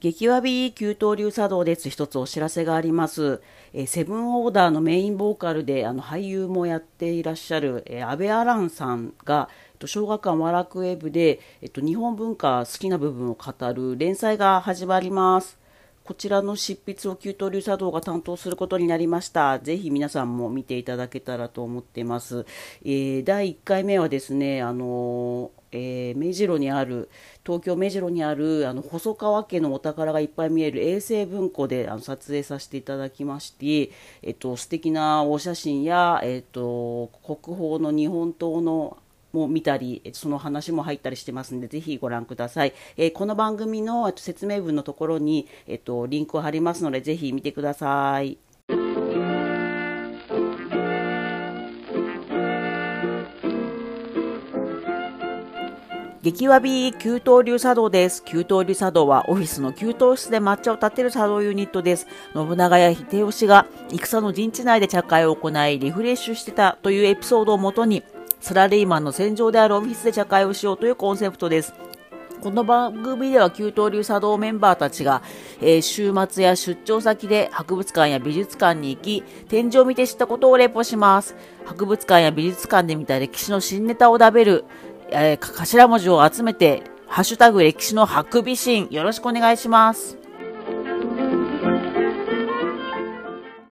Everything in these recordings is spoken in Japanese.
激わび給湯流茶道です。一つお知らせがあります。えー、セブンオーダーのメインボーカルであの俳優もやっていらっしゃる、えー、安倍アランさんが、えっと、小学館和楽ウェブで、えっと、日本文化好きな部分を語る連載が始まります。こちらの執筆を給湯流茶道が担当することになりました。ぜひ皆さんも見ていただけたらと思っています。えー、第1回目はですね、あのえー、目白にある東京目白にあるあの細川家のお宝がいっぱい見える衛星文庫であの撮影させていただきまして、えっと素敵なお写真や、えっと、国宝の日本刀のも見たり、その話も入ったりしてますので、ぜひご覧ください。えー、この番組の説明文のところに、えっと、リンクを貼りますので、ぜひ見てください。激わび給湯流茶道です。給湯流茶道はオフィスの給湯室で抹茶を立てる茶道ユニットです。信長や秀吉が戦の陣地内で茶会を行いリフレッシュしてたというエピソードをもとにサラリーマンの戦場であるオフィスで茶会をしようというコンセプトです。この番組では給湯流茶道メンバーたちが、えー、週末や出張先で博物館や美術館に行き、展示を見て知ったことをレポします。博物館や美術館で見た歴史の新ネタを食べる、えー、頭文字を集めて、ハッシュタグ歴史のハクビシン、よろしくお願いします。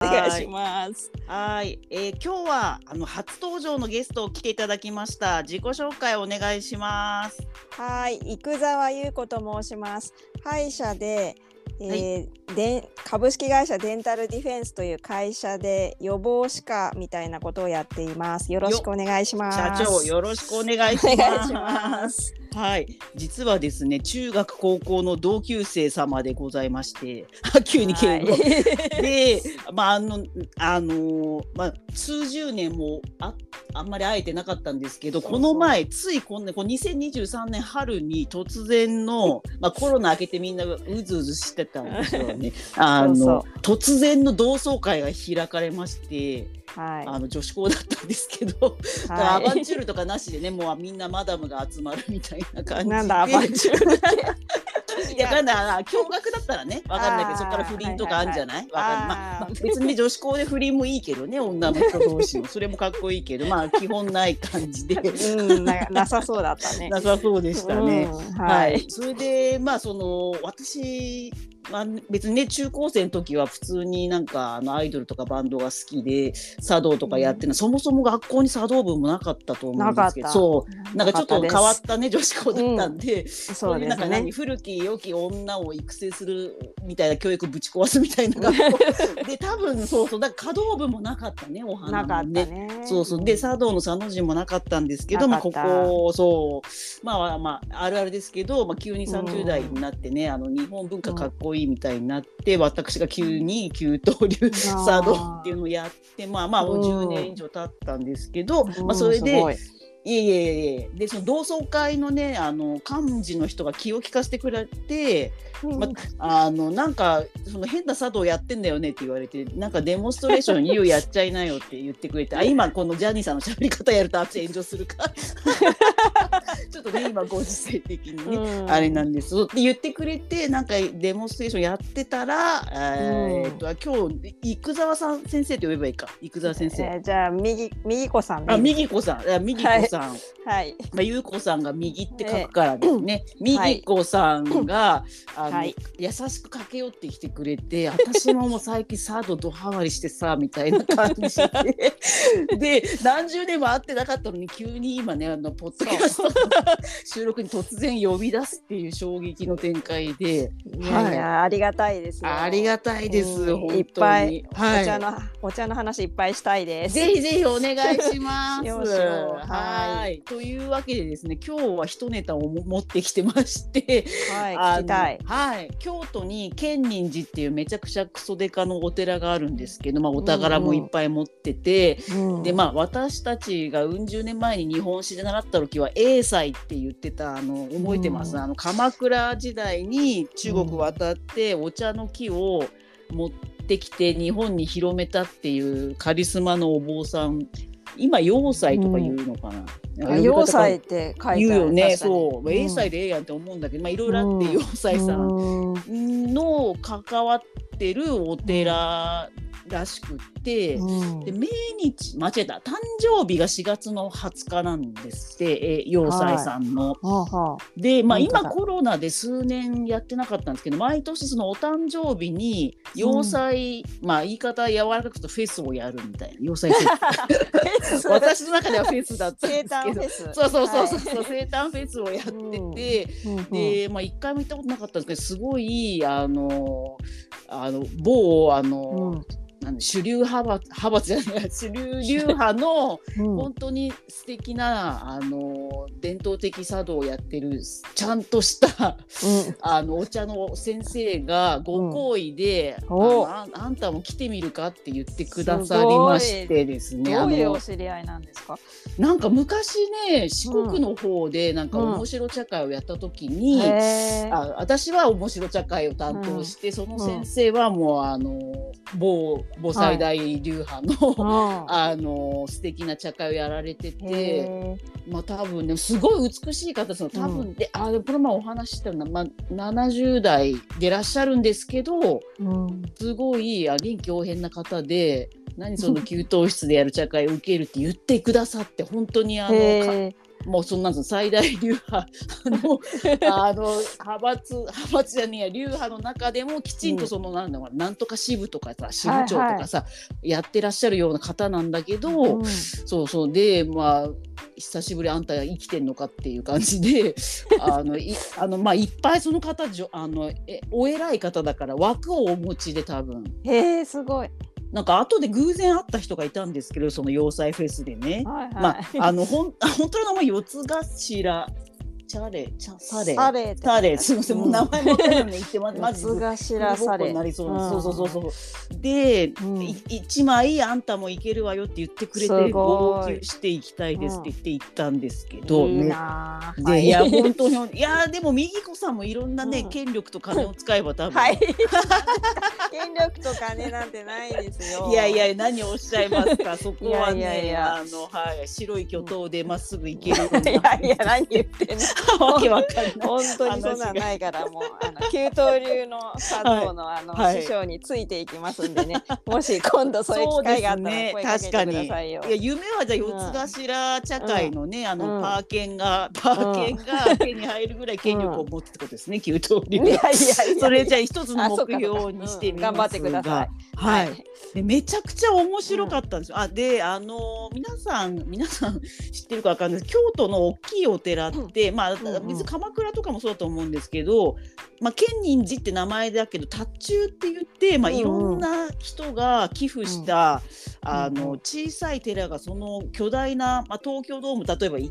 お願いします。はい、えー、今日はあの初登場のゲストを来ていただきました。自己紹介お願いします。はい、生沢優子と申します。歯医者でえー、はい、で株式会社デンタルディフェンスという会社で予防歯科みたいなことをやっています。よろしくお願いします。社長よろしくお願いします。はい、実はですね、中学高校の同級生様でございまして、急に敬語、はい、で、まああのあのまあ数十年もああんまり会えてなかったんですけど、この前ついこんねこう2023年春に突然のまあコロナ明けてみんなうずうずしてたんですよね。あの突然の同窓会が開かれまして。はい、あの女子校だったんですけど、はい、アバンチュールとかなしでねもうみんなマダムが集まるみたいな感じで。なんだアバンチュールっていや、かんない、驚愕だったらね、わかんないけど、そこから不倫とかあるんじゃない？別に女子校で不倫もいいけどね、女の人同士の、それもかっこいいけど、まあ、基本ない感じで。うん、な、なさそうだったね。なさそうでしたね。はい、それで、まあ、その、私。まあ、別にね中高生の時は普通になんかあのアイドルとかバンドが好きで茶道とかやってるの、うん、そもそも学校に茶道部もなかったと思うんですけどそう。なんかちょっと変わったね女子校だったんで、うん、そういうなんか何、ね、古き良き女を育成するみたいな教育ぶち壊すみたいな学校。で多分そうそうだから華道部もなかったねお花もね。ね。そうそう。で茶道の茶の字もなかったんですけどまあここそう。まあまああるあるですけど、まあ、急に30代になってね、うん、あの日本文化かっこいいいみたいになって私が急に給湯流茶道っていうのをやってまあまあ10年以上経ったんですけど、まあ、それでいえいえいえでその同窓会のねあの幹事の人が気を利かせてくれて、まあのなんかその変な茶道やってんだよねって言われてなんかデモンストレーションいいよやっちゃいなよって言ってくれてあ今このジャニーさんのしゃべり方やるとあっち炎上するか。ちょっとね今ご時世的にね、うん、あれなんです。って言ってくれてなんかデモンストレーションやってたら、うん、えー、っと今日生沢さん先生って呼べばいいか。生沢先生、えー、じゃあ右右子さんあ右子さん。右子さん、はいさん、はい、まあ、ゆうこさんが右って書くからですね、右子さんが、あの、はい、優しく駆け寄ってきてくれて、私ももう最近サードドハマりしてさみたいな感じで、で何十年も会ってなかったのに急に今ねあのポッドキャスト 収録に突然呼び出すっていう衝撃の展開で、いやいや、ありがたいですありがたいです、いっぱい、はい、お茶のお茶の話いっぱいしたいです。ぜひぜひお願いします。はい。はい、というわけでですね今日は一ネタを持ってきてましてはいはい、京都に建仁寺っていうめちゃくちゃクソデカのお寺があるんですけど、まあ、お宝もいっぱい持ってて、うんうん、でまあ私たちがうん十年前に日本史で習った時は英才って言ってたあの覚えてます、うん、あの鎌倉時代に中国渡ってお茶の木を持ってきて日本に広めたっていうカリスマのお坊さん今要塞とか言うのかな、うん、要塞って書いて言うよね。そう、英才でええやんって思うんだけどまあいろいろあって要塞さんの関わってるお寺らしくって、うん。で命日間違えた誕生日が4月の20日なんですって、えー要塞さんの。はあはで、まあ、今コロナで数年やってなかったんですけど毎年そのお誕生日に要塞、まあ言い方柔らかくとフェスをやるみたいな要塞フェス。あ私の中ではフェスだったん生ですけど。誕フェス。そうそうそうそう、はい。生誕フェスをやってて、うんうん。でまあ一回も行ったことなかったんですけどすごいあのあの某あの、うんなんで主流派閥派閥じゃない主流流派のうん。本当に素敵なあの伝統的茶道をやってるちゃんとしたあのお茶の先生がご好意で、うん。お。あのああんたも来てみるかって言ってくださりましてですね。どういうあのお知り合いなんですか？なんか昔ね四国の方でなんかうん。面白茶会をやった時に、あ私は面白茶会を担当して、その先生はもうあの某某最大流派の、うん。あの素敵な茶会をやられてて、へまあ多分ねすごい美しい方ですよ。多分、であでもこの前お話ししたのは、まあ、70代でいらっしゃるんですけどーうん。すごいあ臨機応変な方で何その給湯室でやる茶会を受けるって言ってくださって本当にあのもうそんなんぞ最大流派。あのあの派閥派閥じゃねえや流派の中でもきちんとその、なんだろうなんとか支部とかさ支部長とかさ、やってらっしゃるような方なんだけど、うん。そうそう。でまあ久しぶりあんた生きてんのかっていう感じで あのいあのまあいっぱいその方じょあのえお偉い方だから枠をお持ちで多分。へえすごい。なんか後で偶然会った人がいたんですけどその要塞フェスでね。はいはい。まあ、あのほん 本当の名前四つ頭チャレチャサレ。サレサレ。すみませんもう名前も分からないってまマジで四つ頭サレになりそうな、うん。そうそうそうそう。で、うん。い一枚あんたもいけるわよって言ってくれて号泣していきたいですって言って行ったんですけど、いや本当にいやでも右子さんもいろんなね、うん。権力と金を使えば多分、はい。権力と金なんてないですよ。いやいや何をおっしゃいますか。そこはねいやいやいや。あのはい。白い巨頭でまっすぐ行ける。いやいや何言ってんの。わけわかんない。本当にそんなんないからもうあの給湯流の茶道のあの、はい。師匠についていきますんでね。もし今度そういう機会があったら声かけてくださいよ。いや夢はじゃあ四つ頭茶会のね、あの、うんパーケンがパーケンが手に入るぐらい権力を持つってことですね、給湯流。いやいやそれじゃあ一つの目標にして頑張ってください。はい、でめちゃくちゃ面白かったんですよ。あであの皆さん皆さん知ってるかわかんないです。京都の大きいお寺って、まあんうん別に鎌倉とかもそうだと思うんですけど、まあ、建仁寺って名前だけど達中って言って、まあ、いろんな人が寄付した、あうんうん。の小さい寺がその巨大な、まあ、東京ドーム例えば1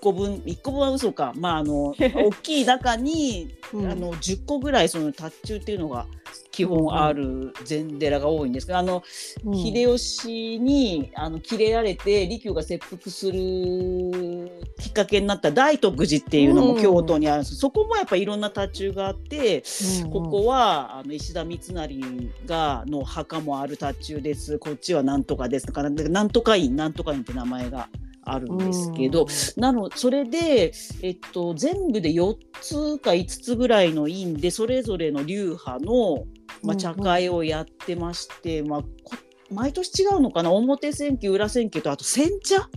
個分1個分は嘘か、まあ、あの 大きい中にうん。あの10個ぐらいその達中っていうのが基本ある禅寺が多いんですけど、あのうん。秀吉にあの切れられて利休が切腹するきっかけになった大徳寺っていうのも京都にあるんです、そこもやっぱいろんな達中があって、うんうん。ここはあの石田三成がの墓もある達中です。こっちはなんとかですとかなんとか院なんとか院って名前があるんですけど、なのそれで、えっと、全部で4つか5つぐらいの院でそれぞれの流派の、まあ、茶会をやってまして、まあ、こ毎年違うのかな？表千家裏千家とあと煎茶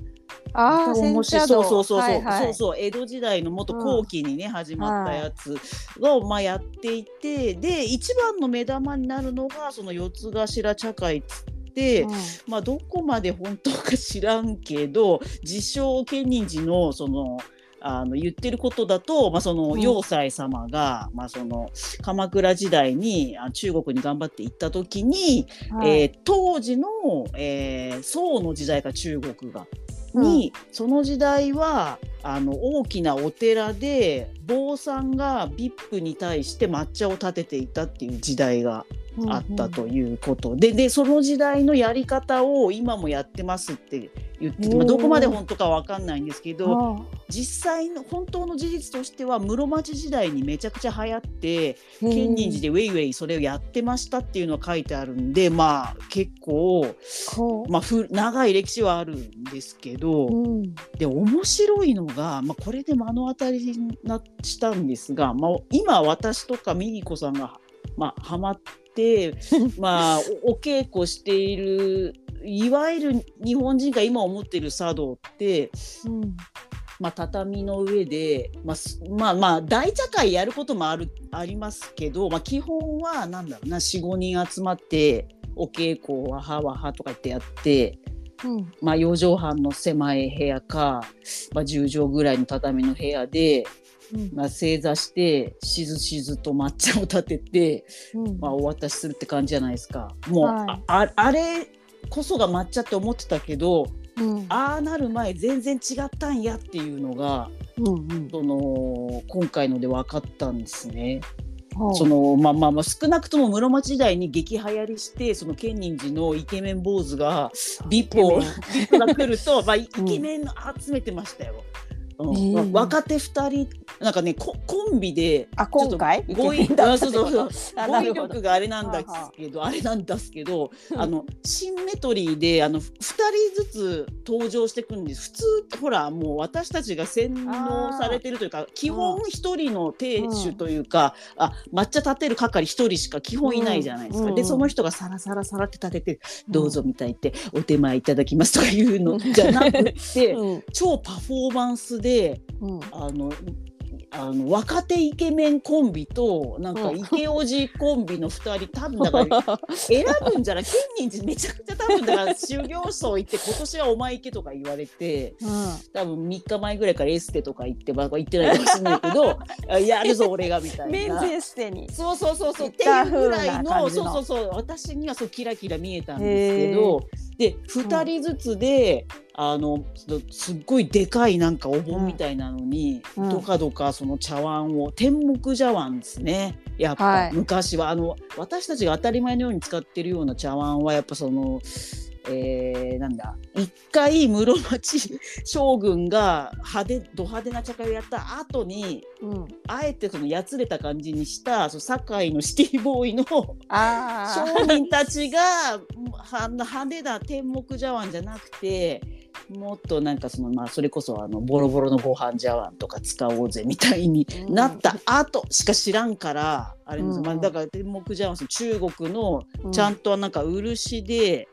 ああ、そうそうそうそう、はいはい。そうそう江戸時代のもっと後期にね、始まったやつを、まあ、やっていてで一番の目玉になるのがその四つ頭茶会っつって、うん。まあ、どこまで本当か知らんけど自称建仁寺のそのあの言ってることだと、まあ、そのうん。要塞様が、まあ、その鎌倉時代にあ中国に頑張って行った時に、はい。えー当時の、えー宋の時代か中国が。に、その時代はあの大きなお寺で坊さんが VIP に対して抹茶を立てていたっていう時代があったということで,、でその時代のやり方を今もやってますって言ってて、まあ、どこまで本当かわかんないんですけど、うんうん実際の本当の事実としては室町時代にめちゃくちゃ流行って建仁寺でウェイウェイそれをやってましたっていうのが書いてあるんでまあ結構、まあ、ふ長い歴史はあるんですけど、うん、で面白いのが、まあ、これで目の当たりになしたんですが、まあ、今私とかミニコさんが、まあ、ハマってまあ お稽古しているいわゆる日本人が今思っている茶道って、うん、まあ、畳の上で、まあ、まあまあ大茶会やることもあるありますけど、まあ、基本はなんだろうな45人集まってお稽古ははわはとか言ってやって、うん、まあ4畳半の狭い部屋か、まあ、10畳ぐらいの畳の部屋で、うん、まあ、正座してしずしずと抹茶を立てて、うん、まあ、お渡しするって感じじゃないですか。もう、はい、ああれこそが抹茶って思ってたけどうん、ああなる前全然違ったんやっていうのが、うんうん、その今回ので分かったんですね。そのまあまあまあ少なくとも室町時代に激流行りしてその建仁寺のイケメン坊主がビップをが来るとまあ イケメン集めてましたよ。うん、若手2人なんかねコンビであ今回？語彙力があれなんですけどあれなんですけどあのシンメトリーであの2人ずつ登場してくるんです。普通ほらもう私たちが洗脳されてるというか基本1人の亭主というか、うん、あ抹茶立てる係1人しか基本いないじゃないですか、うん、でその人がさらさらさらって立てて「どうぞ」みたいって「お手前いただきます」とかいうのじゃなくて、超パフォーマンスで、うん、あのあの若手イケメンコンビとなんかイケオジコンビの2人多分だから選ぶんじゃない建仁寺めちゃくちゃ多分だから修行僧行って今年はお前行けとか言われて、うん、多分3日前ぐらいからエステとか行ってば行ってないかもしれないけどやるぞ俺がみたいな。メンズエステに。そうそうそうそう。っていうぐらいのそうそうそう。私にはそうキラキラ見えたんですけど。で2人ずつで、うん、あのすっごいでかいなんかお盆みたいなのに、うん、どかどかその茶碗を天目茶碗ですね。やっぱ、はい、昔はあの私たちが当たり前のように使ってるような茶碗はやっぱその。えー、なんだ。一回室町 将軍が派手ド派手な茶会をやった後に、うん、あえてそのやつれた感じにしたその堺のシティボーイの商人たちが派手な天目茶碗じゃなくてもっとなんかそのまあそれこそあのボロボロのご飯茶碗とか使おうぜみたいになった後しか知らんから、あれ、うん、まあ、だから天目茶碗中国のちゃんとなんか漆で、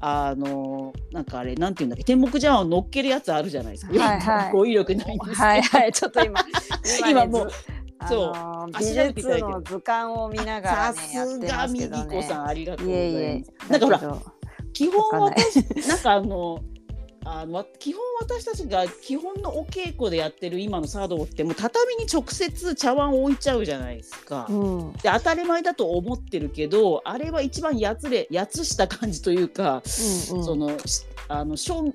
あのなんかあれなんていうんだっけ天目茶碗を乗っけるやつあるじゃないですか。はいはい、語彙力ないんですはいはいちょっと今 今もう。そう、美術の図鑑を見ながら、ね、さすがミリコさんありがとうございます。なんかほら基本私なんかあのあの基本私たちが基本のお稽古でやってる今の茶道ってもう畳に直接茶碗を置いちゃうじゃないですか。うん、で当たり前だと思ってるけどあれは一番やつれやつした感じというか、うんうん、そのあの庶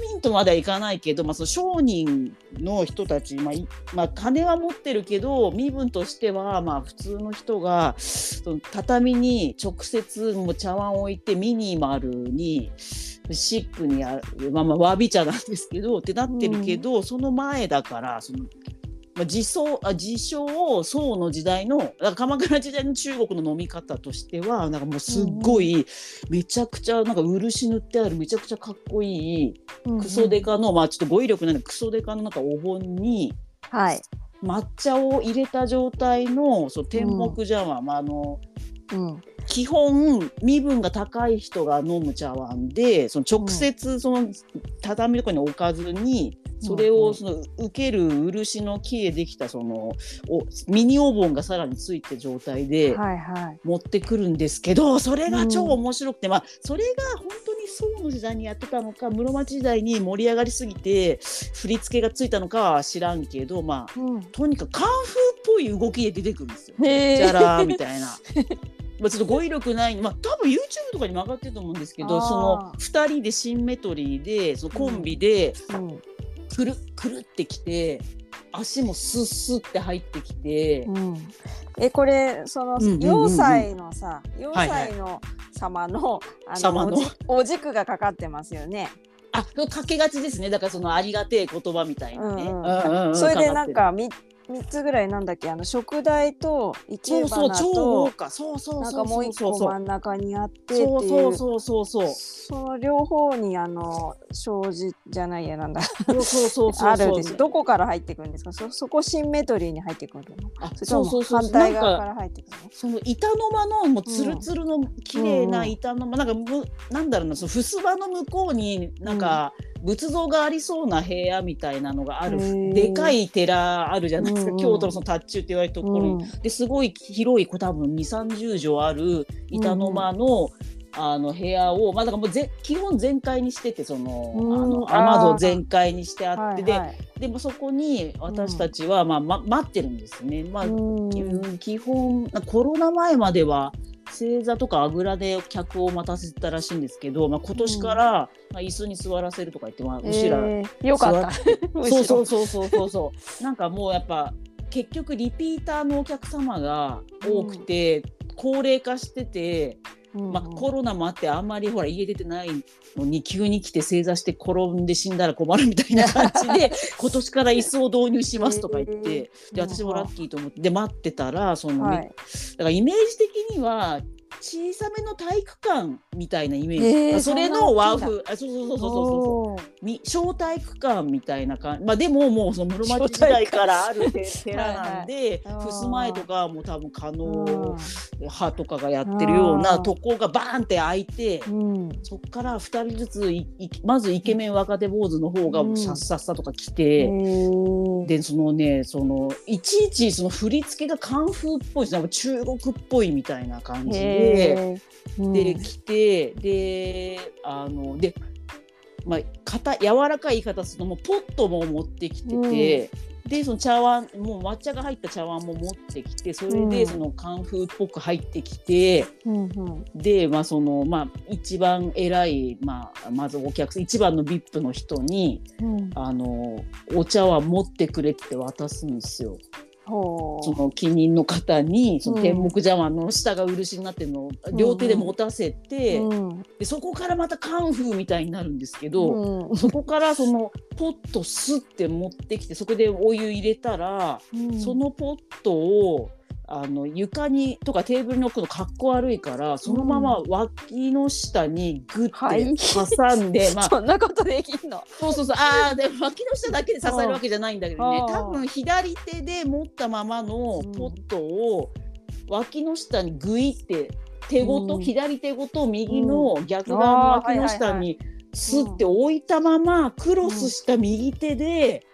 民とまではいかないけど、まあ、その商人の人たち、まあまあ、金は持ってるけど身分としてはまあ普通の人がその畳に直接もう茶碗を置いてミニマルに。シックにやる、まあ、まあわび茶なんですけどってなってるけど、うん、その前だからその、まあ、自称あ自称宋の時代のだから鎌倉時代の中国の飲み方としてはなんかもうすっごい、うん、めちゃくちゃなんか漆塗ってあるめちゃくちゃかっこいい、クソデカのまあちょっと語彙力ないクソデカのなんかお盆に。はい。抹茶を入れた状態のその天目茶碗、うん、まああの、うん、基本身分が高い人が飲む茶碗でその直接その畳とかに置かずに、それをその受ける漆の木でできたそのおミニお盆がさらについて状態で持ってくるんですけど、それが超面白くて、まあそれが本当に宋の時代にやってたのか室町時代に盛り上がりすぎて振り付けがついたのかは知らんけどまあ、うん、とにかくカンフーっぽい動きで出てくるんですよ。じゃらみたいな。まあ、ちょっと語彙力ない、まあ、多分 YouTube とかにも上がってると思うんですけどその2人でシンメトリーでそのコンビで、くるくるってきて足もスッスって入ってきて、うん、えこれその4歳のさ、4歳の様の,、あのお軸がかかってますよね。あかけがちですね。だからそのありがてえ言葉みたいなね。うんうん。うんうんうん。それでなんかみ三つぐらいなんだっけあの食材と生けそうそう花超豪と華。そうそうなんかもう一個真ん中にあってっていう。そうそうそうそうそう。その両方にあの障子じゃないやなんだ。そうそうそうあるですどこから入ってくるんですか？そそこシンメトリーに入ってくるのあそうそうそう。反対側かから入ってくるのその板の間のもうつるつるの綺麗な板の間、なんかむな？んだろうなその襖の向こうになんか仏像がありそうな部屋みたいなのがある、でかい寺あるじゃないですか、うんうん。京都のその達中って言われるところ。に、うん。ですごい広い多分2 3 0畳ある板の間の、あの部屋を、まあ、だからもうぜ基本全開にしててその,、うん。あの雨戸全開にしてあって、はいはい。ででもそこに私たちは、まあま、待ってるんですね。まあうん。うん基本コロナ前までは正座とかあぐらで客を待たせてたらしいんですけど、まあ、今年から、まあ、椅子に座らせるとか言って、まあ、後ろ、えーよかった。そう そうそうそうそうそう。なんかもうやっぱ結局リピーターのお客様が多くて、高齢化してて、うんまあ、コロナもあってあんまりほら家出てないのに急に来て正座して転んで死んだら困るみたいな感じで 今年から椅子を導入しますとか言って。で私もラッキーと思って。で待ってたらその、はい、だからイメージ的には小さめの体育館みたいなイメージ、へーそれの和風。あそうそうそうそうそうみ小体育館みたいな感じ。まあでももうその室町時代からあるて 寺なんではいはい襖絵とかはもう多分可能うん。派とかがやってるようなとこがバーンって開いて。うん。そっから2人ずついいまずイケメン若手坊主の方がうん。さっさっさとか来て、へー。でそのねそのいちいちその振り付けがカンフーっぽいですなんか中国っぽいみたいな感じでへーうんで来てであので、まあ、硬い柔らかい言い方するともうポットも持ってきてて。でその茶碗もう抹茶が入った茶碗も持ってきてそれうんでそのカンフーっぽく入ってきて、うんうんで、まあそのまあ、一番偉い、まあ、まずお客さん一番の VIP の人にうんあのお茶碗持ってくれって渡すんですよ。その記人の方にそのうん天目茶碗の下が漆になってるのを両手で持たせて、うん。でそこからまたカンフーみたいになるんですけど、うん。そこからそのポットスッて持ってきてそこでお湯入れたら、うん。そのポットをあの床にとかテーブルに置くのかっこ悪いからそのまま脇の下にグはいッて挟んで、まあ そんなことできんの？そうそうそう。ああで脇の下だけで支えるわけじゃないんだけどね。うん。多分左手で持ったままのポットを脇の下にグイって手ごと、うん。左手ごと右の逆側の脇の下にスッて置いたままクロスした右手で、うん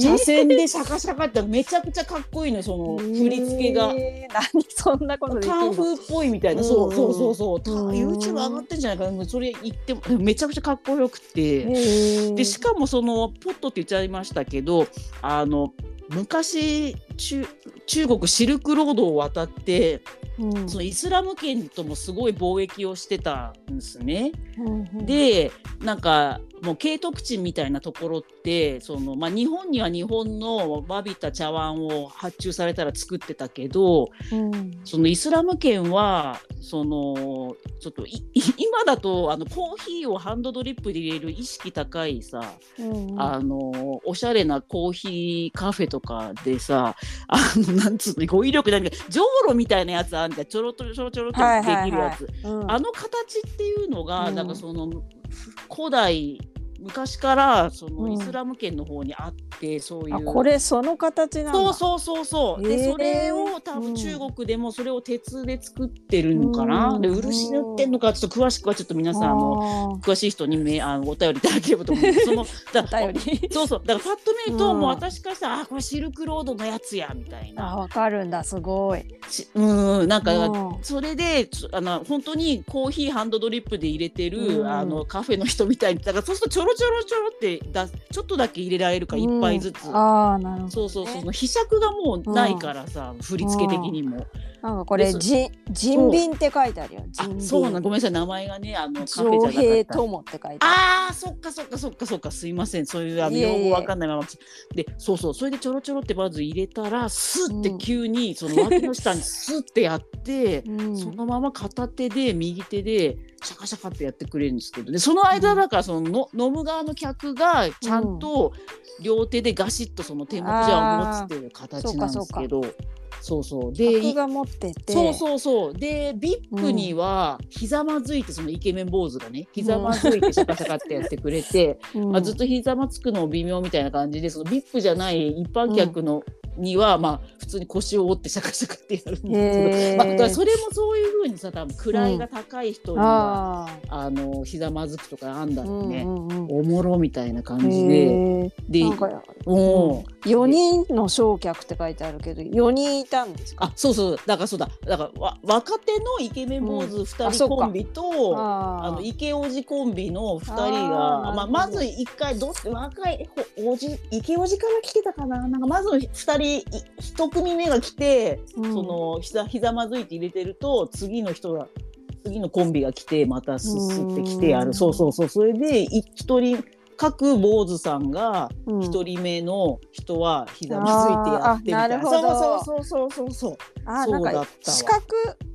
茶筅でシャカシャカってめちゃくちゃかっこいいのよその振り付けが。えー何そんなことカンフーっぽいみたいな、うん。そうそうそう。そう、たうん。YouTube 上がってんじゃないかな。それ言ってもめちゃくちゃかっこよくて。へー。でしかもそのポットって言っちゃいましたけどあの昔中中国シルクロードを渡ってうん。そのイスラム圏ともすごい貿易をしてたんですね。うんうん。でなんかもう慶徳鎮みたいなところってその、まあ、日本には日本のわびた茶碗を発注されたら作ってたけどうん。そのイスラム圏はそのちょっとい 今だとあのコーヒーをハンドドリップで入れる意識高いさうんあのおしゃれなコーヒーカフェとかでさあのなんつうの語彙力なんだけどじょうろみたいなやつあんじゃんちょろちょろちょろちょろってはい。できるやつ、うん。あの形っていうのが、うん。なんかその古代昔からそのうん。イスラム圏の方にあって、そういう。あこれその形なんだ。そうそうそうそう、へー。でそれを多うん。分中国でもそれを鉄で作ってるのかな、うん。で漆塗ってんのかちょっと詳しくはちょっと皆さんあの詳しい人にめあのお便りいただければと思う。その だお便り。そうそう。だからパッと見ると、うん。もう私からしたらあこれシルクロードのやつやみたいあなわかるんだ。すごい。しうんなんか、うん。それでつあの本当にコーヒーハンドドリップで入れてる、うん。あのカフェの人みたいにだからそうするとちょろちょろちょろってだちょっとだけ入れられるから一杯ずつ。うんああなるほどそうそうそう、ひしゃくがもうないからさ、振り付け的にも。なんかこれ人便って書いてあるよ。そう。なんごめんなさい。名前がねあのカフェ上じゃなかった。平友って書いてある。あーそっかそっかそっかそっかすいません。そういうあの用語わかんないまま。でそうそう。それでちょろちょろってまず入れたらスッてうん急に その脇の下にスッてやって、うん。そのまま片手で右手でシャカシャカってやってくれるんですけど。でその間だからそのの飲む側の客がちゃんと両手でガシッとその手持ちは持つっていう形なんですけど。そうそう。で客が持ってて。そうそうそう。でビップにはひざまずいてそのイケメン坊主がねひざまずいてシャカシャカってやってくれて、うん。まあ、ずっとひざまつくの微妙みたいな感じでそのビップじゃない一般客の、にはまあ普通に腰を折ってシャカシャカってやるんですけど、まあ、だからそれもそういうふうにさ多分位が高い人には、ああのひざまずくとかあんだーろうね、うんうんうん。おもろみたいな感じへで。ーでうん。4人の焼却って書いてあるけど4人いたんですか？あそうそうだからそうだ。だからわ若手のイケメン坊主うん。あ2そうか。人コンビと、あー。あの池おじコンビの2人がまあ、まず1回ど若いほおじ池おじから来てたかな？なんかまず2人い1組目が来て、うん。そのひざひざまずいて入れてると次の人が次のコンビが来てまたすすってきてやうん。るそうそうそう。それで1人各坊主さんがうん。1人目の人はひざまずいてやってみたいな、あーあなるほど。そうそうそうそうそう。あそうだった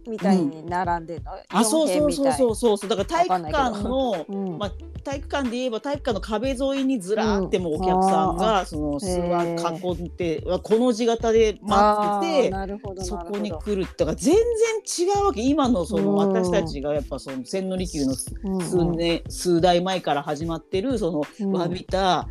みたいに並んでるの、あそうそうそうそう。そうそうだから体育館のうん。まあ体育館で言えば体育館の壁沿いにずらーってもうお客さんがその座囲んでこの字型で待っててそこに来るってだから全然違うわけ。今のそのうん。私たちがやっぱその千利休のうん。数年数代前から始まってるそのうん。わびたま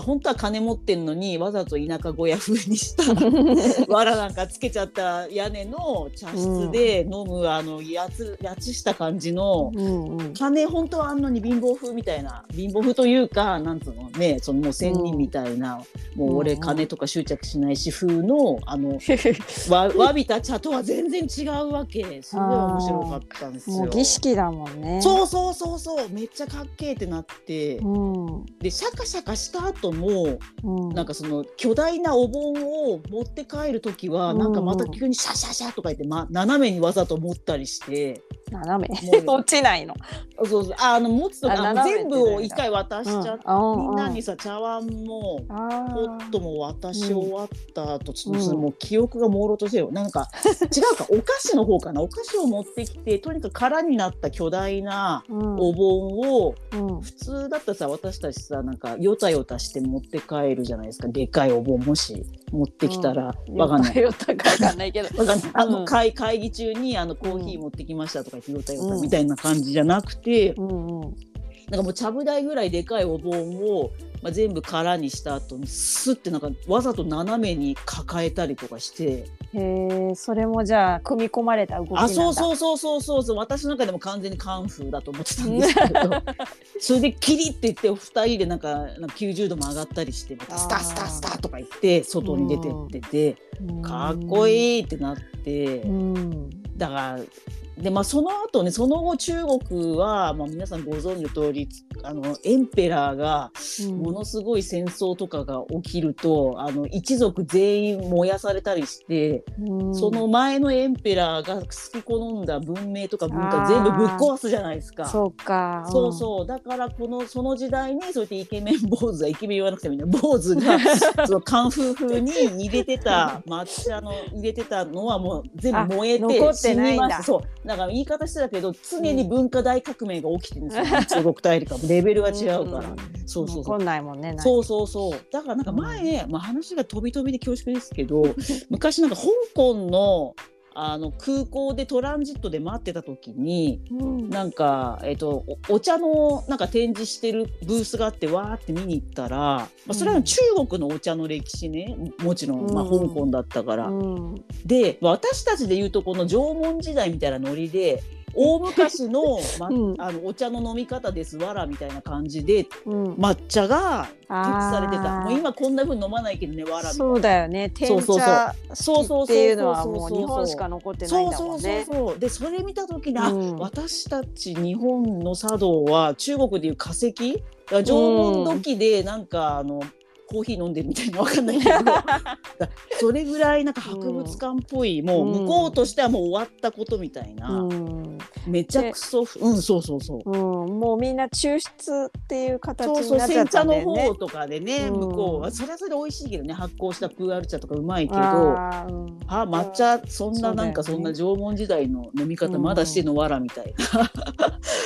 あ本当は金持ってんのにわざと田舎小屋風にした 藁なんかつけちゃった屋根の茶室で飲むあのやつやつした感じの。うんうん。金本当はあんのに貧乏風みたいな貧乏風というかなんつうのねそのもう仙人みたいな、もう俺うん金とか執着しないし風のあの わわびた茶とは全然違うわけ。すごい面白かったんですよ。もう儀式だもんね。そうそうそうそう。めっちゃかっけーってなって、うん。でシャカシャカした後もうん。なんかその巨大なお盆を持って帰る時は、うん。なんかまた急にシャシャシャとか言って、ま、斜めにわざと持ったりして。斜め。落ちないの。そうそうあの持つとああの斜め全部を一回渡しちゃって、うん。みんなにさ茶碗もあポーットも渡し終わった後、ちょっとうん。もう記憶が朦朧としてるなんか 違うかお菓子の方かな。お菓子を持ってきてとにかく空になった巨大なうん。お盆を、うん。普通だったらさ私たちさなんかヨタヨタして持って帰るじゃないですか。でかいお盆もし持ってきたら、わかんない。よったかわかんないけど。あの、うん。会会議中にあのコーヒー持ってきましたとか言ってヨタヨタうん。みたいな感じじゃなくて、うんうん。なんかもうちゃぶ台ぐらいでかいお盆を、まあ、全部空にした後にスッてなんかわざと斜めに抱えたりとかしてへえそれもじゃあ組み込まれた動きあそうそうそうそうそうそう。私の中でも完全にカンフーだと思ってたんですけど。それでキリって言って2人でなんかなんか90度曲がったりしてまたスタスタスタとか言って外に出てっててうん。かっこいいってなって。うん。だからでまあその後ねその後中国は、まあ、皆さんご存知の通りあのエンペラーがうん。ものすごい戦争とかが起きるとあの一族全員燃やされたりして、うん。その前のエンペラーが好き好んだ文明とか文化全部ぶっ壊すじゃないですか。そうか。そうそう。だからこのその時代にそうやってイケメン坊主がイケメン言わなくてもいいんだ坊主が そのカンフー風に入れてた抹茶の入れてたのはもう全部燃えて死にます。そうだから言い方してたけど常に文化大革命が起きてるんですよ、中国大陸はレベルが違うから。そうそうそう。そうそうそう。だからなんか前、まあ、話が飛び飛びで恐縮ですけど昔なんか香港のあの空港でトランジットで待ってた時にうん。なんか、えっとおお茶のなんか展示してるブースがあってわーって見に行ったら、まあ、それは中国のお茶の歴史ね。もちろん、まあ、うん香港だったから。うん。で私たちでいうとこの縄文時代みたいなノリで大昔の, まうん。あのお茶の飲み方ですわらみたいな感じでうん。抹茶が設置あーされてた。もう今こんな風に飲まないけどねわらそうな。だよね。天そうそうそう。茶そうそうそうっていうのはもう。日本しか残ってないんだそうそうもんねそうそう。でそれ見た時に、あうん。私たち日本の茶道は中国でいう化石？縄文土器でなんかあのコーヒー飲んでるみたいなわかんないけど。だ それぐらいなんか博物館っぽい、もう向こうとしてはもう終わったことみたいな。うんめちゃくそうんそうそうそう。うん、もうみんな抽出っていう形そうそうになっちゃ煎茶のったんだよね。方。とかでね、うん。向こうは。それはそれで美味しいけどね発酵したプーアル茶とかうまいけど。あーうん。あ抹茶そんななんかそんな縄文時代の飲み方まだしてんの？わらみたい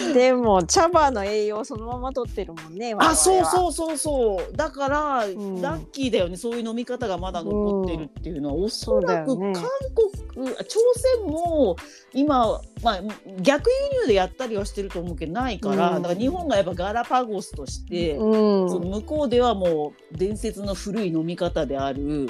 な、でも茶葉の栄養そのまま取ってるもんね。あそうう。そうそうそう。だから、ん。ラッキーだよね。そういう飲み方がまだ残ってるっていうのは、おそらく韓国、あ朝鮮も今、まあ、逆輸入でやったりはしてると思うけどないから、うんだから日本がやっぱガラパゴスとして、うん。その向こうではもう伝説の古い飲み方である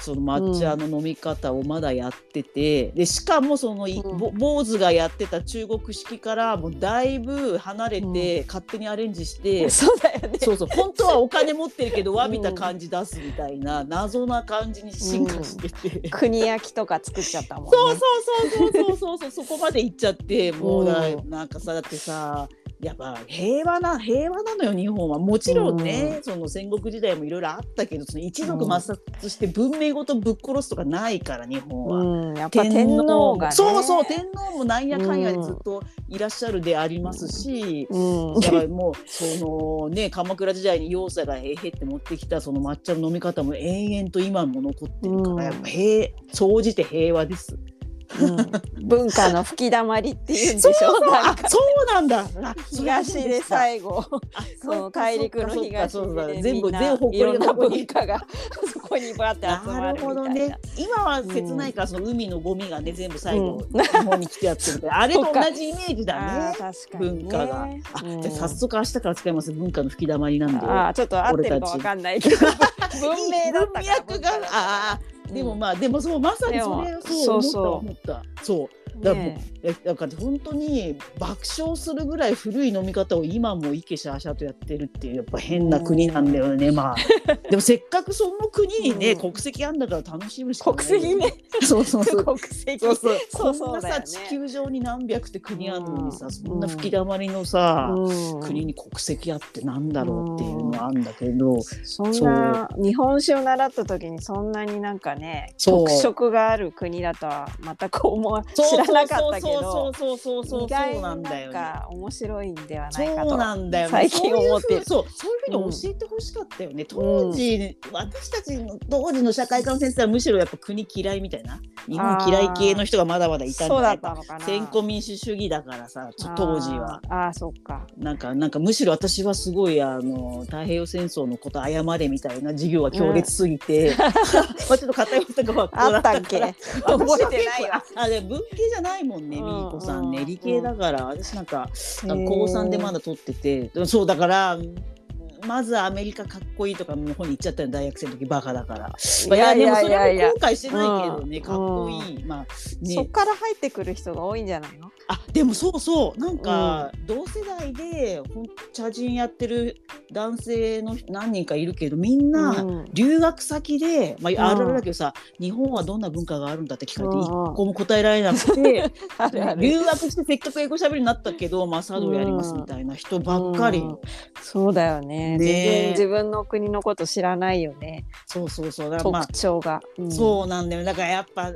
その抹茶の飲み方をまだやってて、でしかもそのい、うんぼ坊主がやってた中国式からもうだいぶ離れて、勝手にアレンジして。そうだよね。そうそう本当はお金持ってるけど詫びた感じ出すみたいな謎な感じに進化してて、国焼きとか作っちゃったもんね。そうそうそうそうそうそうそうそこまで行っちゃってもうなんかさだってさやっぱ平和な平和なのよ日本はもちろんね、その戦国時代もいろいろあったけどその一族抹殺して文明ごとぶっ殺すとかないから日本は。うん、やっぱ天皇がね。そうそう天皇もなんやかんやでずっといらっしゃるでありますし、うん。だからもうそのね鎌倉時代に要塞がへへって持ってきたその抹茶の飲み方も延々と今も残ってるから、うんやっぱ平総じて平和です。うん。文化の吹き溜まりっていうんでしょそうなんかあそうなんだ。あ東で最後。あその大陸の東で全部全部いろんな誇りがここに文化がそこにバーって集まな。るな。ほどね。今は切ないから、その海のゴミがね全部最後、うん。日本に来てやってる あれと同じイメージだね。文化が。じゃあ早速明日から使います。文化の吹き溜まりなんで。あーちょっと合ってるかわかんないけど。文明だったから。ああでもまあでもそうまさにそれそうそう思った思った。そう。だからもうねえだから本当に爆笑するぐらい古い飲み方を今もイケシャーシャーとやってるっていうやっぱ変な国なんだよねまあ。でも せっかくその国にね、うん。国籍あんだから楽しむしかない国籍ね。そうそうそう。国籍。そうそう。そうそんなだよね。さ地球上に何百って国あるのにさ、うん。そんな吹き溜まりのさ、うん。国に国籍あってなんだろうっていうのはあんだけど、そんな日本史を習った時にそんなになんかね特色がある国だとは全く思わ知らなかったけそうどそうそうそうそう意外にそうなん。か面白いんではなそいかとうなんだよね。最近思ってるそうそうそういうふうに教えてほしかったよね。当時、私たちの当時の社会科の先生はむしろやっぱ国嫌いみたいな日本嫌い系の人がまだまだいたんそうだだったのかな先古民主主義だからさ当時は。あそっかなんかなんかむしろ私はすごいあの太平洋戦争のこと謝れみたいな授業が強烈すぎて、まあちょっと偏った学校だあったっけ。覚えてないわ。あで文系じゃないもんね、うん。みーこさんね。うん。理系だから、私なんか高3でまだ取ってて。そうだからまずアメリカかっこいいとか日本に行っちゃったよ大学生の時バカだから、まあ、いやでもそれも後悔してないけどねうん。かっこいい、まあね。そっから入ってくる人が多いんじゃないの？あでもそうそう。なんか、同世代でほん茶人やってる男性の何人かいるけどみんな、うん。留学先で、まあ、あるあるうんだけどさ、日本はどんな文化があるんだって聞かれてうん。一個も答えられなくて、留学してせっかく英語しゃべりになったけど、まあ、茶道やりますみたいな人ばっかり、うん。そうだよね。ね。全然自分の国のこと知らないよね。そうそうそう。だからまあ特徴が、うん。そうなんだよだからやっぱ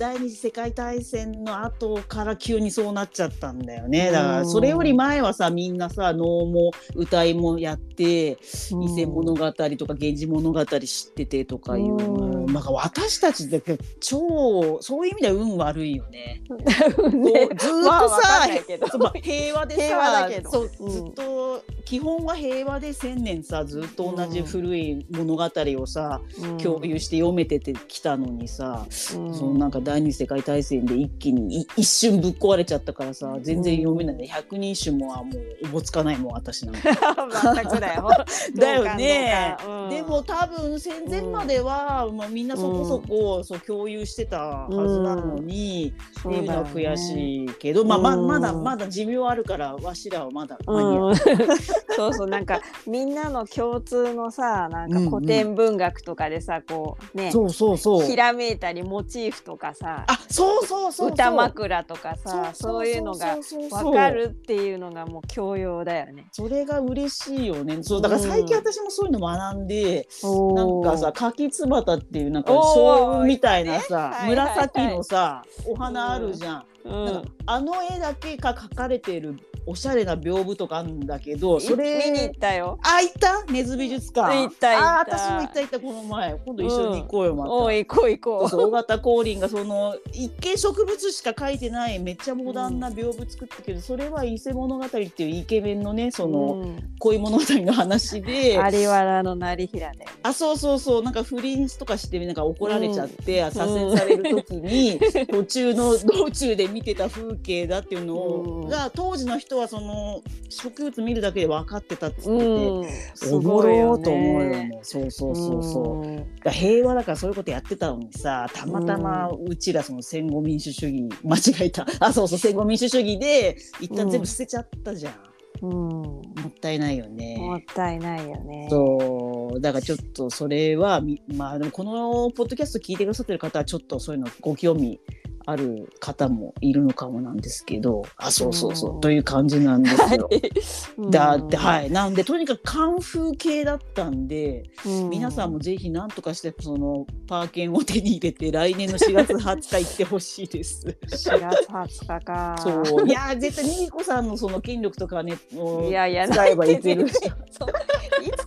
第二次世界大戦の後から急にそうなっちゃったんだよね。だからそれより前はさみんなさ能も歌いもやってうん。伊勢物語とか源氏物語知っててとかいう、うんなんか私たちだけ超そういう意味では運悪いよね。ね。ずーっとさ、まあ平和でさ平和だけど。そううん。ずっと基本は平和で千年さずっと同じ古い物語をさ、うん。共有して読めててきたのにさ、うん。そのなんか第二次世界大戦で一気にい一瞬ぶっ壊れちゃったからさ全然読めない、百人一首もはもうおぼつかないもん私なんか。全くだよ。だよね。でも多分戦前までは、まあ、みんなそこそこ、そう共有してたはずなのに、っていうのは悔いしいけど、まあまうんまだまだ寿命あるからわしらはまだ間に そうそうなんかみんなの共通のさなんか古典文学とかでさ、こうねそうそうそう。ひらめいたりモチーフとかさあそうそうそうそう。歌枕とかさそそういうのがそうそうそう分かるっていうのがもう教養だよね。それが嬉しいよね。そうだから最近私もそういうの学んで、なんかさ柿つばたっていうなんかおー将軍みたいなさ、はいはいはい。紫のさお花あるじゃん。うん。なんかあの絵だけが描かれてるおしゃれな屏風とかあるんだけどそい見に行れったよ。あ行った？根津美術館。行った行った。あ私も行った行ったこの前。今度一緒に行こうよ、また。おい行こう行こう。そう大型降臨がその一見植物しか描いてないめっちゃモダンな屏風作ったけど、それは伊勢物語っていうイケメンのねその、うん。恋物語の話で。有原の成平で。あそうそうそう。なんか不倫とかしてなんか怒られちゃって、左遷される時に、途中の道中で見てた風景だっていうのを、うん。が当時の人はその植物見るだけで分かってたっつってて。うん、すおもろーと思うよね。そうそうそうそう、うん。だ平和だからそういうことやってたのにさたまたまうちらその戦後民主主義間違えた。あそうそう戦後民主主義で一旦全部捨てちゃったじゃん、うん、もったいないよね。もったいないよね。そう。だからちょっとそれはみまあでもこのポッドキャスト聞いてくださってる方はちょっとそういうのご興味ある方もいるのかもなんですけど。あそうそうそう、うん。という感じなんですよ。だってい、はい。なんでとにかくカンフー系だったんで、うん。皆さんもぜひ何とかしてそのパーケンを手に入れて来年の4月20日行ってほしいです。4月20日か。そう。いやー絶対ミリコさんのその権力とかねをいやいや、使えばいける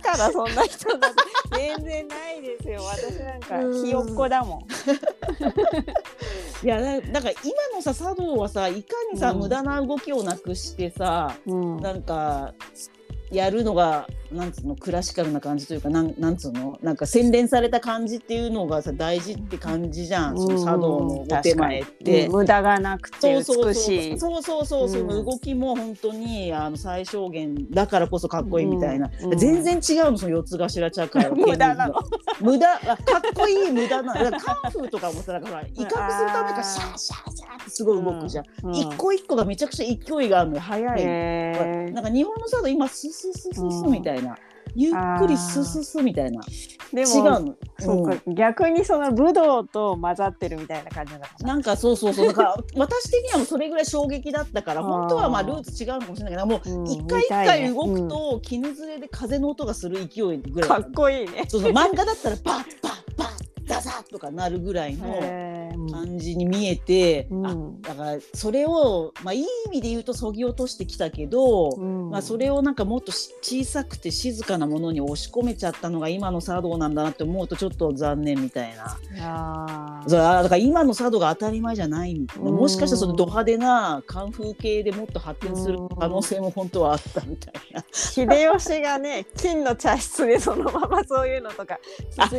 からそんな人だって全然ないですよ。私なんかひよっこだもん。いやだだから今のさ茶道はさいかにさ、うん無駄な動きをなくしてさうんなんかやるのがなんつうのクラシカルな感じというかなんなんつうの？なんか洗練された感じっていうのがさ大事って感じじゃん、その茶道のお手前って。うん無駄がなくてそうそう美しい。そうそうそうそう、う。ん。動きも本当にあの最小限だからこそかっこいいみたいな、うん。うん。全然違うのその四つ頭茶会は。無駄なの。無駄あかっこいい無駄なだからカンフーとかもさだから 威嚇するためかシャーシャーシャーってすごい動くじゃん、うん。一個一個がめちゃくちゃ勢いがあるのよ。速い、へー。なんか日本の茶道今スススススみたいな、ゆっくりスススみたいなで違うのそうか、逆にその武道と混ざってるみたいな感じなのかな。なんかそうそうそうだから私的にはもうそれぐらい衝撃だったから本当はまあルーツ違うのかもしれないけどもう一回一回動くと絹ずれで風の音がする勢いぐらいかっこいいね。そうそう漫画だったらバッバッバッダサッとかなるぐらいのへー感じに見えて、うん。あだからそれをまあいい意味で言うとそぎ落としてきたけど、うん。まあ、それをなんかもっとし小さくて静かなものに押し込めちゃったのが今の茶道なんだなって思うとちょっと残念みたいな。あだから今の茶道が当たり前じゃないみたいな。うん。もしかしたらそのド派手なカンフー系でもっと発展する可能性も本当はあったみたいな。秀吉がね 金の茶室でそのままそういうのとか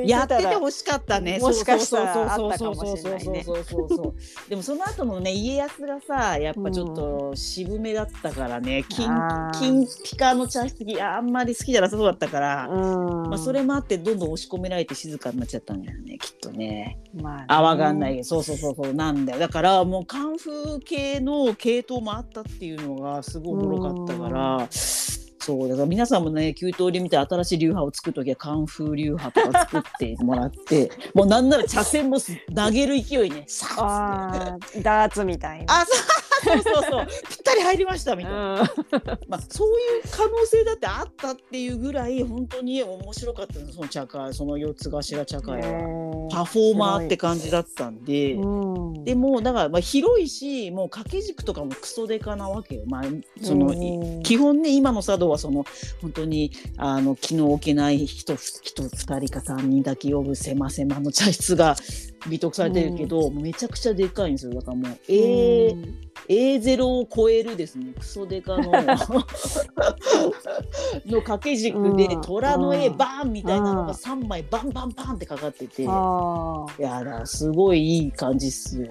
やっててほしかったね。もしかしたらあったかもしれないねそうそうそうそう。でもその後のね家康がさやっぱちょっと渋めだったからね、金金ピカの茶室いやあんまり好きじゃなさそうだったから、うん。まあそれもあってどんどん押し込められて静かになっちゃったんだよねきっとね。まあね。あわかんない。そうそうそうそうなんだよ。だからもうカンフー系の系統もあったっていうのがすごいおもろかったから。そうだから皆さんもね給湯で見て新しい流派を作る時はカンフー流派とか作ってもらって もうなんなら茶筅もす投げる勢いねさあダーツみたいな。あそうそうそうそう。ぴったり入りましたみたいな、うん。まあ、そういう可能性だってあったっていうぐらい本当に面白かったの。その茶会その四つ頭茶会は。パフォーマーって感じだったんで。うん。でもだからまあ広いしもう掛け軸とかもクソデカなわけよ。まあその、うん。基本ね今の茶道はその本当にあの気の置けない人人2人か3人だけ呼ぶ狭狭の茶室が美徳されてるけど、めちゃくちゃでかいんですよ。だからもう A,、うん。A0 を超えるですね。クソデカの の掛け軸でうん。虎の絵うん。バーンみたいなのうん。が3枚バンバンバンってかかってて。あいやだすごいいい感じっすよ。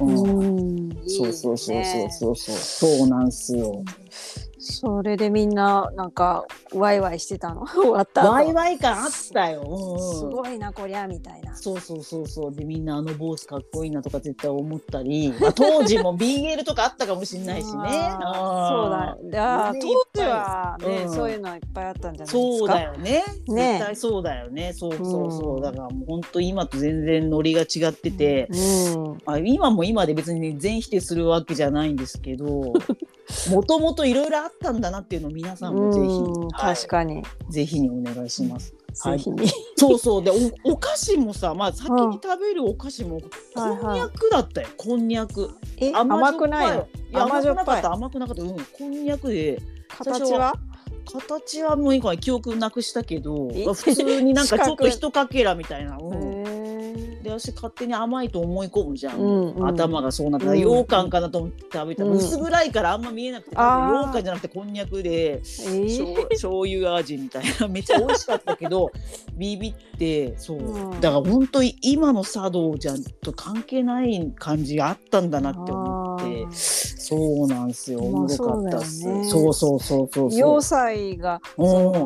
うーん。うん。そうそうそうそうそう。そう、そうなんすよ。それでみんななんかワイワイしてたの？終わった後ワイワイ感あったよ。うんうんすごいなこりゃみたいな。そうそうそうそうでみんなあの坊主かっこいいなとか絶対思ったり、まあ、当時も BL とかあったかもしれないしね。そうだ。ね当時はね、うんそういうのいっぱいあったんじゃないですか？そうだよね。ね絶対そうだよね。そうそうそう。うんだからもう本当今と全然ノリが違ってて、うん。あ今も今で別に全否定するわけじじゃないんですけど もともといろいろあったんだなっていうのを皆さんもぜひ、うんはい。確かに。ぜひにお願いします。はい。そうそう。でおお菓子もさ、まあ、先に食べるお菓子もこんにゃくだったよ、こんにゃく。え、甘くないの？甘くなかった。甘くなかった。うん。こんにゃくで。形は？形はもう今記憶なくしたけどえ？普通になんかちょっと四角一かけらみたいな。うんで私勝手に甘いと思い込むじゃん、うんうん。頭がそうなった、うん羊羹かなと思って食べたら、うん。薄暗いからあんま見えなくて羊羹じゃなくてこんにゃくでえ醤ー醤油味みたいな。めっちゃ美味しかったけど ビビってそう、うん。だから本当に今の茶道じゃんと関係ない感じがあったんだなって思ってあーそうなんですよ。まあ面白かったね。そうそうそうそう要塞が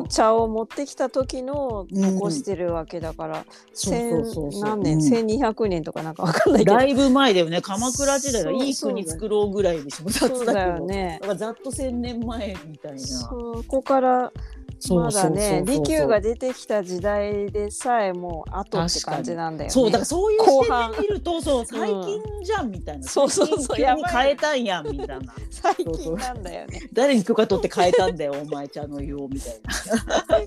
茶を持ってきた時の残してるわけだから、千そうそうそう。何年、うん。千二百年とかなんかわかんないけど。だいぶ前だよね。鎌倉時代がいい国作ろうぐらいでしょ雑そうだよね。だからざっと千年前みたいな。そこからまだね利休が出てきた時代でさえもう後って感じなんだよね。そうだからそういう視点で見るとそう最近じゃんみたいな、そうそうそう最近急に変えたんやんみたいな最近なんだよね。誰に許可取って変えたんだよお前茶の湯をみたいな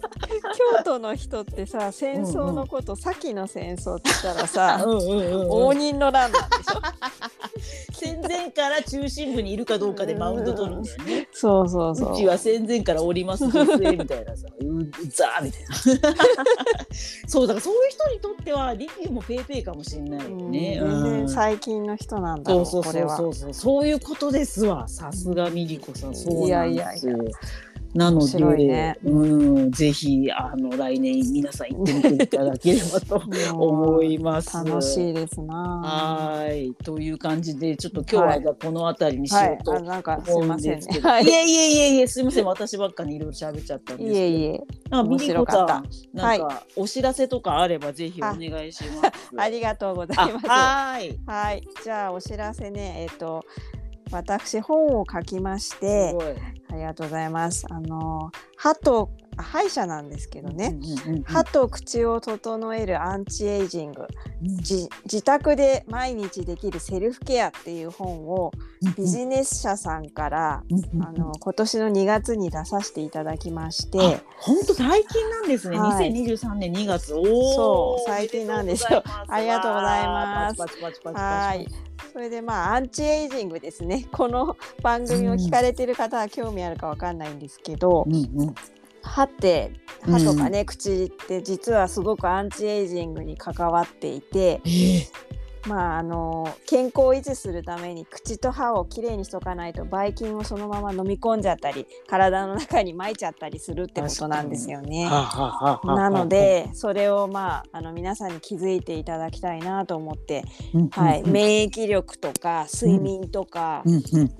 京都の人ってさ戦争のこと、先の戦争って言ったらさ、うんうんうん応仁の乱なんでしょ？戦前から中心部にいるかどうかでマウント取るんだよね。そうそうそう。う。ちは戦前からおります女性みたいなさ ううざーみたいな。そうだからそういう人にとっては利休もペーペーかもしれないようん。ね。最近の人なんだろそううそうそう。そう。そうそういうことですわ。さすがミリコさん。そうなんですよ。いやいやいやなので、ねうんぜひあの来年皆さん行ってみていただければと 思います。楽しいですな。はいという感じでちょっと今日はじゃあこの辺りにしよはい、うと思うんませんね。ですけど、、はいい。えいえいえいえすみません私ばっかりいろいろ喋っちゃったんですけどいえいえ。なんかミリコさなんかお知らせとかあればぜひお願いします。ありがとうござあいます。はいはい、じゃあお知らせね、えっ、と私本を書きましてありがとうございます。あの歯とあ歯医者なんですけどね、歯と口を整えるアンチエイジング、自宅で毎日できるセルフケアっていう本をビジネス社さんから、あの今年の2月に出させていただきまして、あ本当最近なんですね。はい。2023年2月。そう最近なんですよ。ありがとうございます。はい。それでまあアンチエイジングですね。この番組を聞かれてる方は興味あるかわかんないんですけど、うんうん。歯って歯とかね、口って実はすごくアンチエイジングに関わっていて、えーまああの健康を維持するために口と歯をきれいにしとかないとばい菌をそのまま飲み込んじゃったり体の中に撒いちゃったりするってことなんですよね。なの、でそれをまああの皆さんに気づいていただきたいなと思って、うんはい、うん免疫力とか睡眠とか、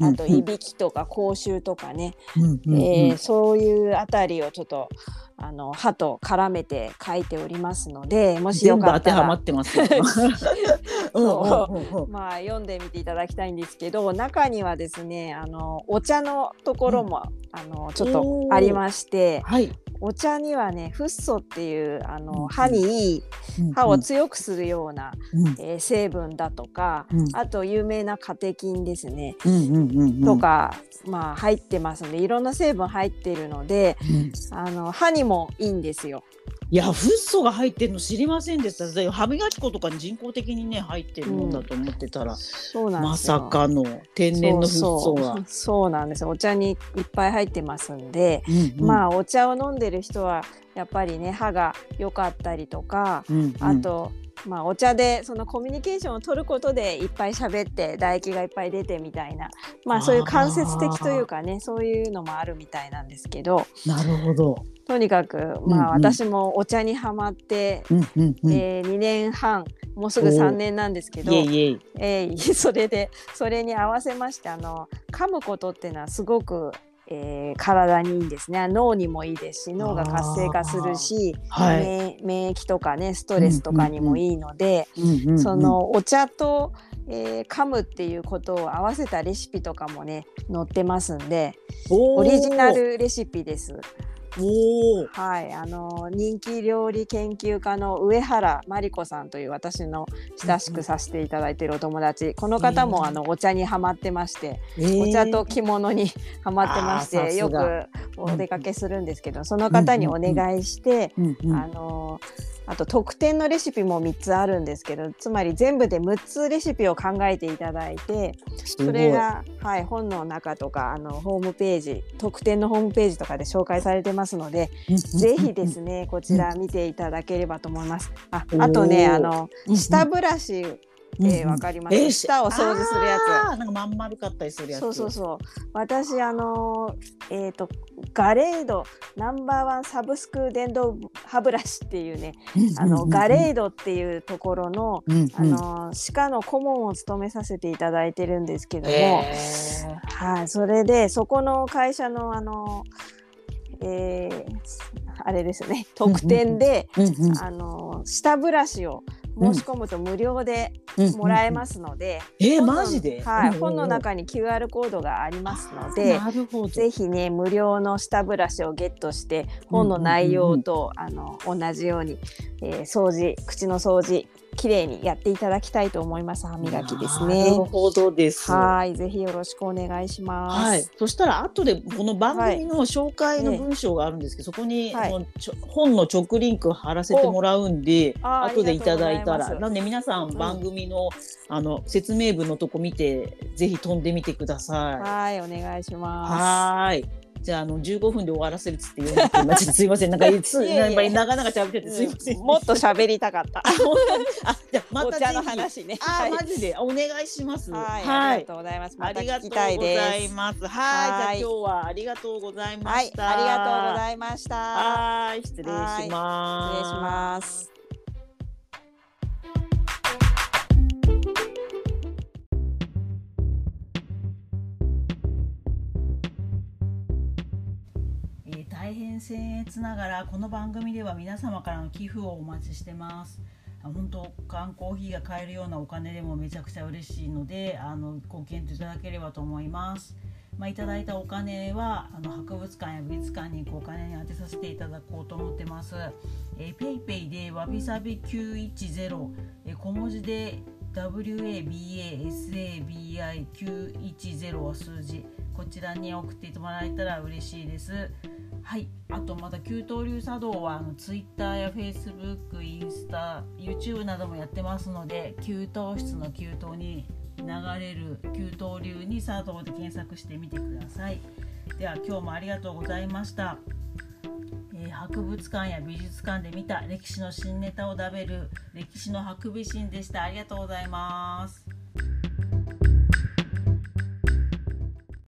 あといびきとか口臭とかね、えーそういうあたりをちょっとあの歯と絡めて書いておりますのでもしよかったら。当てはま あ読んでみていただきたいんですけど中にはですねあのお茶のところも、あのちょっとありましてはい。お茶にはねフッ素っていうあうんの歯にいい歯を強くするような、うん。えー成分だとか、うん。あと有名なカテキンですね、とか、まあ入ってますのでいろんな成分入っているのでうん。あの歯にもいいんですよ。いやフッ素が入ってるの知りませんでした。で歯磨き粉とかに人工的にね入ってるもんだと思ってたら、そうなんでまさかの天然のフッ素が。そう。なんですよ。お茶にいっぱい入ってますんで、うんうん。まあお茶を飲んでる人はやっぱりね歯が良かったりとか、うんうん。あと、まあ、お茶でそのコミュニケーションを取ることでいっぱい喋って唾液がいっぱい出てみたいなまあそういう間接的というかねそういうのもあるみたいなんですけどなるほど。とにかくまあ、私もお茶にはまって、うんうんうん。えー2年半もうすぐ3年なんですけどイエイイエイ。えー それでそれに合わせましてあの噛むことっていうのはすごくえー、体にいいんですね。脳にもいいですし脳が活性化するし、はい、免疫とかねストレスとかにもいいので、そのお茶と、えー、噛むっていうことを合わせたレシピとかもね載ってますんでオリジナルレシピです。おはい、あの人気料理研究家の上原真理子さんという私の親しくさせていただいているお友達、この方もあのお茶にはまってまして、えー、お茶と着物に はまってまして、よくお出かけするんですけど、その方にお願いして、あのあと特典のレシピも3つあるんですけどつまり全部で6つレシピを考えていただいてそれが、はい、本の中とかあのホームページ特典のホームページとかで紹介されてますのでぜひですねこちら見ていただければと思います。ああとねあの下ブラシえー、わかります、えー、舌を掃除するやつ。なんかまん丸かったりするやつ。そうそうそう。私あのえっ、ー、とガレードナンバーワンサブスク電動歯ブラシっていうね、あのガレードっていうところの、あの歯科の顧問を務めさせていただいてるんですけども、えー、はい、それでそこの会社のあの。えー、あれですね特典で、あの下ブラシを申し込むと無料でもらえますので、うんうん、えー、マジで、はい、本の中に QR コードがありますのでぜひね無料の下ブラシをゲットして本の内容と、あの同じように、えー、掃除口の掃除綺麗にやっていただきたいと思います歯磨きですね。なるほどです。はい、ぜひよろしくお願いします。はい、そしたら後でこの番組の紹介の文章があるんですけど、はい、そこに、はい、本の直リンク貼らせてもらうんで、後でいただいたら、なんで皆さん番組の、うん、あの説明文のとこ見てぜひ飛んでみてください。はい、お願いします。はい。じゃあ、あの、15分で終わらせるっつって言うすいません。なんか、つ、やっぱり長々喋ってて、すいません。もっと喋りたかった。あ、じゃまたの話ね。あ、マジで、お願いします。はい、ありがとうございます。ありがとうございます。はい、じゃ今日はありがとうございました。ありがとうございました。はい、失礼します。失礼します。変僭越ながらこの番組では皆様からの寄付をお待ちしてます。本当缶コーヒーが買えるようなお金でもめちゃくちゃ嬉しいのであのご検討いただければと思います。まあ、いただいたお金はあの博物館や美術館にお金に充てさせていただこうと思ってます。えー、ペイペイでわびさび910、えー、小文字で WABASABI910 は数字。こちらに送ってもらえたら嬉しいです。はい。あとまた給湯流茶道はあの Twitter や Facebook インスタ YouTube などもやってますので給湯室の給湯に流れる給湯流に茶道で検索してみてください。では今日もありがとうございました。えー、博物館や美術館で見た歴史の新ネタを食べる歴史のハクビシンでした。ありがとうございます。